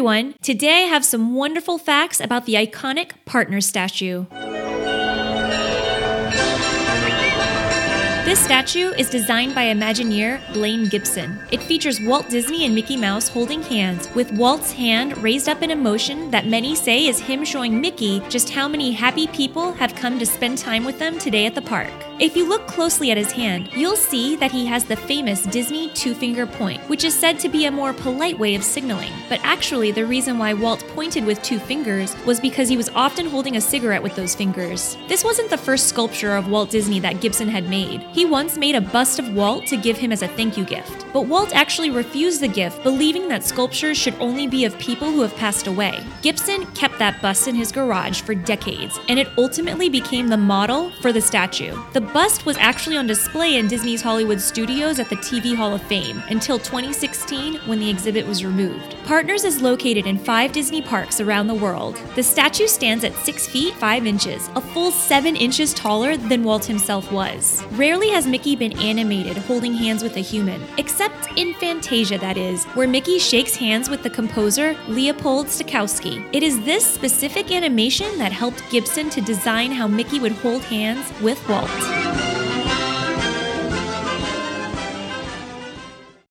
everyone! Today I have some wonderful facts about the iconic partner statue. This statue is designed by Imagineer Blaine Gibson. It features Walt Disney and Mickey Mouse holding hands, with Walt's hand raised up in a motion that many say is him showing Mickey just how many happy people have come to spend time with them today at the park. If you look closely at his hand, you'll see that he has the famous Disney two finger point, which is said to be a more polite way of signaling. But actually, the reason why Walt pointed with two fingers was because he was often holding a cigarette with those fingers. This wasn't the first sculpture of Walt Disney that Gibson had made. He once made a bust of Walt to give him as a thank you gift. But Walt actually refused the gift, believing that sculptures should only be of people who have passed away. Gibson kept that bust in his garage for decades, and it ultimately became the model for the statue. The bust was actually on display in Disney's Hollywood studios at the TV Hall of Fame until 2016 when the exhibit was removed. Partners is located in five Disney parks around the world. The statue stands at 6 feet 5 inches, a full 7 inches taller than Walt himself was. Rarely has Mickey been animated holding hands with a human, except in Fantasia, that is, where Mickey shakes hands with the composer Leopold Stokowski. It is this specific animation that helped Gibson to design how Mickey would hold hands with Walt.